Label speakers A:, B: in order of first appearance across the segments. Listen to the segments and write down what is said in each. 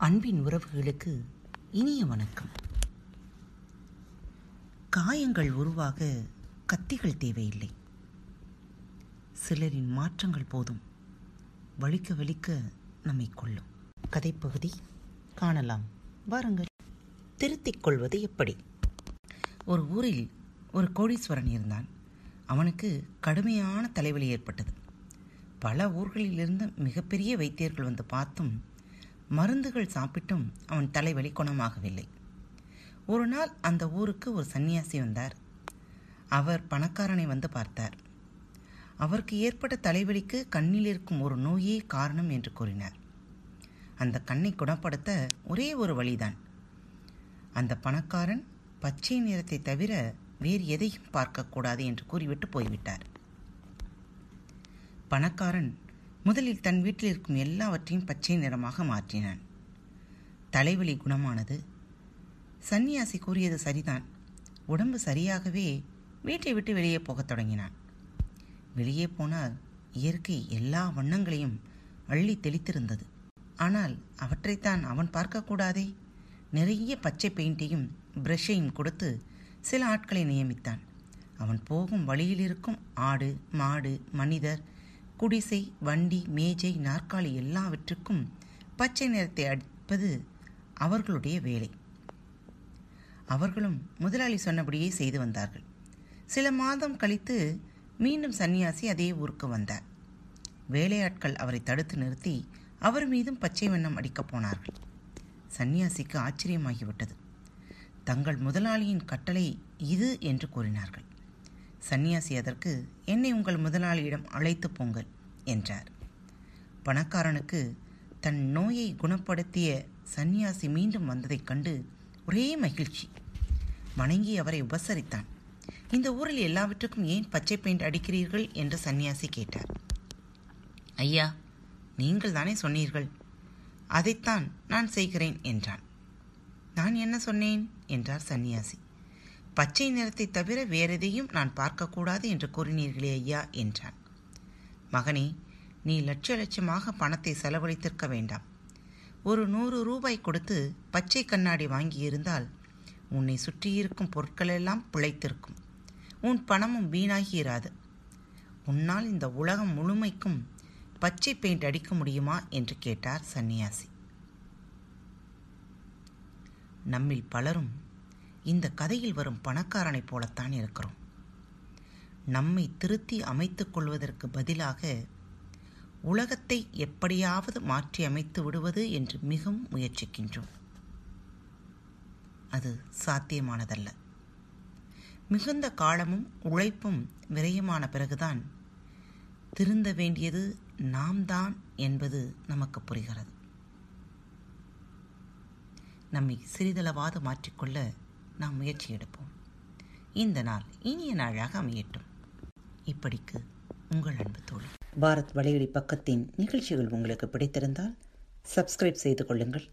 A: அன்பின் உறவுகளுக்கு இனிய வணக்கம். காயங்கள் உருவாக கத்திகள் தேவையில்லை. சிலரின் மாற்றங்கள் போதும். வலிக்க வலிக்க நம்மை கொள்ளும் கதைப்பகுதி காணலாம். வாருங்கள். திருத்திக் கொள்வது எப்படி? ஒரு ஊரில் ஒரு கோடீஸ்வரன் இருந்தான். அவனுக்கு கடுமையான தலைவலி ஏற்பட்டது. பல ஊர்களிலிருந்து மிகப்பெரிய வைத்தியர்கள் வந்து பார்த்தும் மருந்துகள் சாப்பிட்டும் அவன் தலைவலி குணமாகவில்லை. ஒரு நாள் அந்த ஊருக்கு ஒரு சன்னியாசி வந்தார். அவர் பணக்காரனை வந்து பார்த்தார். அவருக்கு ஏற்பட்ட தலைவலிக்கு கண்ணில் இருக்கும் ஒரு நோயே காரணம் என்று கூறினார். அந்த கண்ணை குணப்படுத்த ஒரே ஒரு வழிதான். அந்த பணக்காரன் பச்சை நிறத்தை தவிர வேறு எதையும் பார்க்கக்கூடாது என்று கூறிவிட்டு போய்விட்டார். பணக்காரன் முதலில் தன் வீட்டில் இருக்கும் எல்லாவற்றையும் பச்சை நிறமாக மாற்றினான். தலைவலி குணமானது. சன்னியாசி கூறியது சரிதான். உடம்பு சரியாகவே வீட்டை விட்டு வெளியே போகத் தொடங்கினான். வெளியே போனால் இயற்கை எல்லா வண்ணங்களையும் அள்ளி தெளித்திருந்தது. ஆனால் அவற்றைத்தான் அவன் பார்க்கக்கூடாதே நிறைய பச்சை பெயிண்டையும் பிரஷையும் கொடுத்து சில ஆட்களை நியமித்தான். அவன் போகும் வழியில் இருக்கும் ஆடு மாடு மனிதர் குடிசை வண்டி மேஜை நாற்காலி எல்லாவற்றுக்கும் பச்சை நிறத்தை அடிப்பது அவர்களுடைய வேலை. அவர்களும் முதலாளி சொன்னபடியே செய்து வந்தார்கள். சில மாதம் கழித்து மீண்டும் சன்னியாசி அதே ஊருக்கு வந்தார். வேலையாட்கள் அவரை தடுத்து நிறுத்தி அவர் மீதும் பச்சை வண்ணம் அடிக்கப் போனார்கள். சன்னியாசிக்கு ஆச்சரியமாகிவிட்டது. தங்கள் முதலாளியின் கட்டளை இது என்று கூறினார்கள். சன்னியாசி அதற்கு என்னை உங்கள் முதலாளியிடம் அழைத்து போங்கள் என்றார். பணக்காரனுக்கு தன் நோயை குணப்படுத்திய சன்னியாசி மீண்டும் வந்ததைக் கண்டு ஒரே மகிழ்ச்சி. வணங்கி அவரை உபசரித்தான். இந்த ஊரில் எல்லாவற்றுக்கும் ஏன் பச்சை பெயிண்ட் அடிக்கிறீர்கள் என்று சன்னியாசி கேட்டார். ஐயா நீங்கள் தானே சொன்னீர்கள். அதைத்தான் நான் செய்கிறேன் என்றான். நான் என்ன சொன்னேன்? என்றார் சன்னியாசி. பச்சை நிறத்தை தவிர வேறெதையும் நான் பார்க்கக்கூடாது என்று கூறினீர்களே ஐயா என்றான். மகனே நீ லட்ச லட்சமாக பணத்தை செலவழித்திருக்க வேண்டாம். ஒரு நூறு ரூபாய் கொடுத்து பச்சை கண்ணாடி வாங்கியிருந்தால் உன்னை சுற்றியிருக்கும் பொருட்களெல்லாம் பிழைத்திருக்கும். உன் பணமும் வீணாகி இராது உன்னால் இந்த உலகம் முழுமைக்கும் பச்சை பெயிண்ட் அடிக்க முடியுமா? என்று கேட்டார் சன்னியாசி. நம்மில் பலரும் இந்த கதையில் வரும் பணக்காரனைப் போலத்தான் இருக்கிறோம். நம்மை திருத்தி அமைத்து கொள்வதற்கு பதிலாக உலகத்தை எப்படியாவது மாற்றி அமைத்து விடுவது என்று மிகவும் முயற்சிக்கின்றோம். அது சாத்தியமானதல்ல. மிகுந்த காலமும் உழைப்பும் விரயமான பிறகுதான் திருந்த வேண்டியது நாம் தான் என்பது நமக்கு புரிகிறது. நம்மை சிறிதளவாது மாற்றிக்கொள்ள நாம் முயற்சி எடுப்போம். இந்த நாள் இனிய நாளாக அமையட்டும். இப்படிக்கு உங்கள் அன்பு தோழி. பாரத் வலையொலி பக்கத்தின் நிகழ்ச்சிகள் உங்களுக்கு பிடித்திருந்தால் சப்ஸ்கிரைப் செய்து கொள்ளுங்கள்.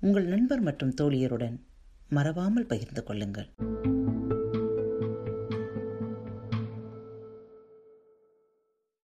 A: உங்கள் நண்பர் மற்றும் தோழியருடன் மறவாமல் பகிர்ந்து கொள்ளுங்கள்.